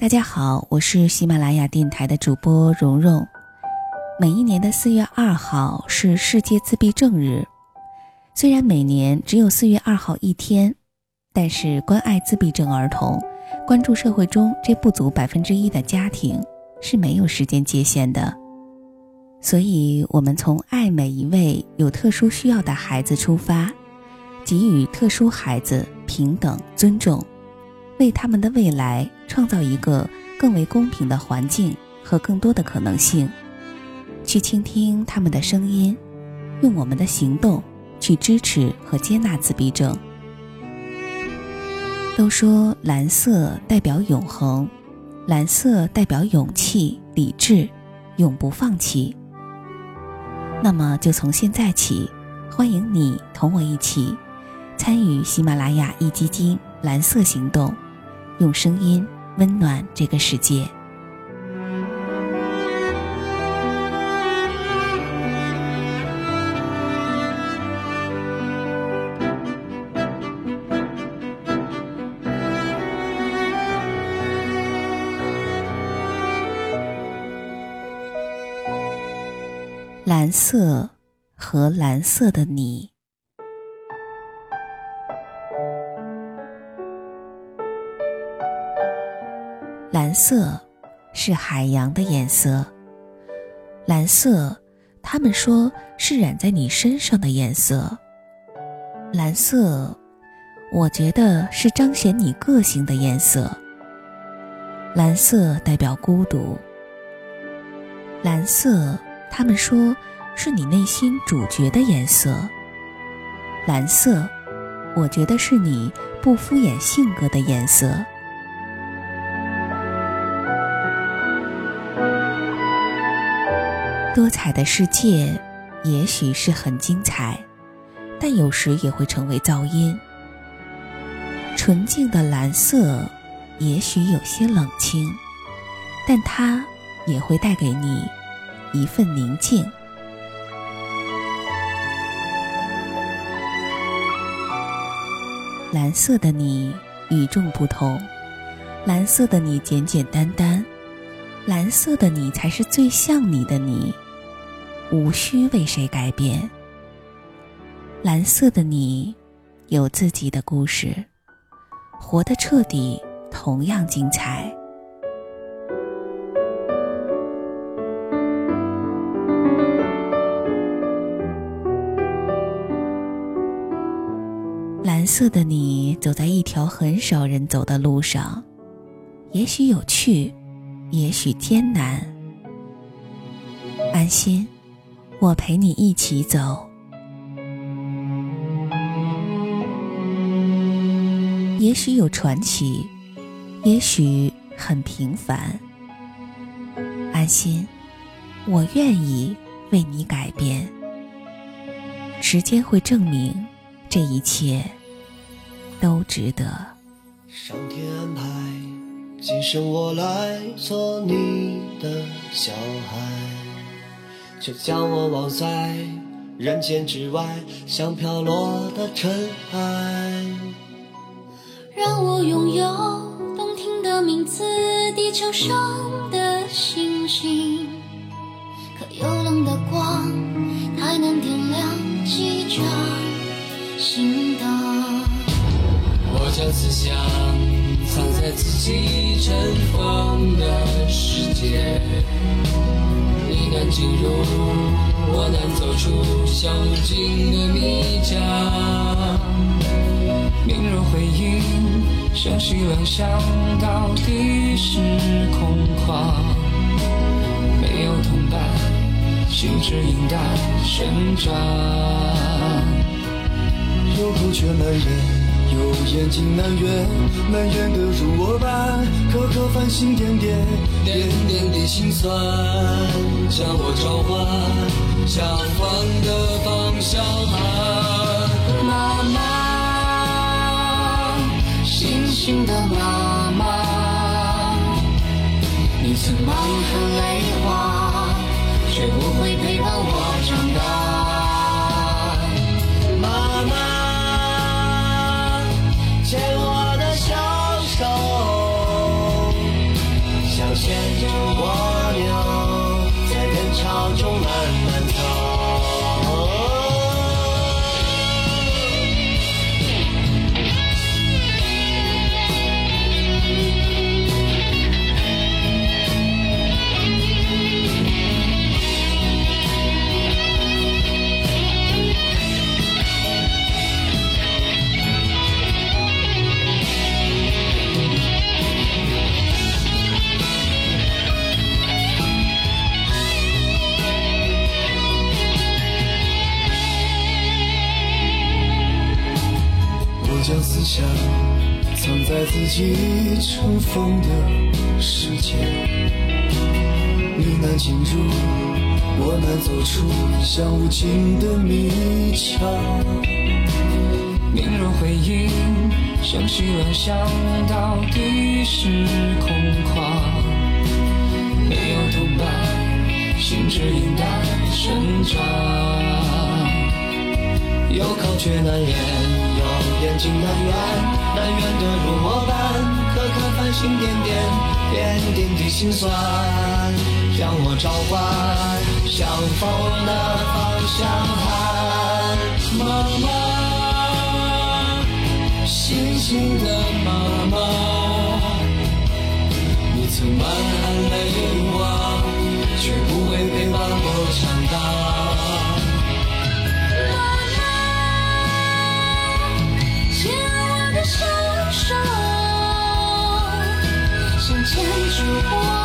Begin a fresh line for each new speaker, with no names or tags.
大家好，我是喜马拉雅电台的主播蓉蓉。每一年的四月二号是世界自闭症日，虽然每年只有四月二号一天，但是关爱自闭症儿童、关注社会中这不足百分之一的家庭是没有时间界限的。所以，我们从爱每一位有特殊需要的孩子出发，给予特殊孩子平等尊重。为他们的未来创造一个更为公平的环境和更多的可能性，去倾听他们的声音，用我们的行动去支持和接纳自闭症。都说蓝色代表永恒，蓝色代表勇气、理智，永不放弃。那么就从现在起，欢迎你同我一起参与喜马拉雅壹基金蓝色行动。用声音温暖这个世界。蓝色和蓝色的你。蓝色是海洋的颜色。蓝色，他们说是染在你身上的颜色。蓝色，我觉得是彰显你个性的颜色。蓝色代表孤独。蓝色，他们说是你内心主角的颜色。蓝色，我觉得是你不敷衍性格的颜色。多彩的世界，也许是很精彩，但有时也会成为噪音。纯净的蓝色，也许有些冷清，但它也会带给你一份宁静。蓝色的你与众不同，蓝色的你简简单单。蓝色的你才是最像你的你，无需为谁改变。蓝色的你有自己的故事，活得彻底，同样精彩。蓝色的你走在一条很少人走的路上，也许有趣。也许艰难，安心，我陪你一起走。也许有传奇，也许很平凡，安心，我愿意为你改变。时间会证明，这一切都值得。
上天。今生我来做你的小孩，却将我忘在人间之外，像飘落的尘埃。
让我拥有动听的名字，地球上的星星。可幽冷的光，还能点亮几盏心灯。
我将思想。藏在自己尘封的世界，你难进入，我难走出小无尽的迷家。明若回应，生息冷香，到底是空旷。没有同伴，心只应该生长。
有口却难言。有眼睛难圆，难圆的如我般，颗颗繁星点点，
点点的心酸，将我召唤向反的方向。
妈妈，星星的妈妈，你曾满含泪花，却不会陪伴我长大。
将思想藏在自己尘封的世界，你难进入，我难走出像无尽的迷墙。
明若回应，相信乱想，到底是空旷。没有头白，心只应该生长。
有口却难言，有眼睛难圆，难圆的如我般，可可繁星点点，点点的心酸，让我召唤相逢的方向喊妈妈，
星星的妈妈，你曾满含泪光，却不会陪伴我长大。如果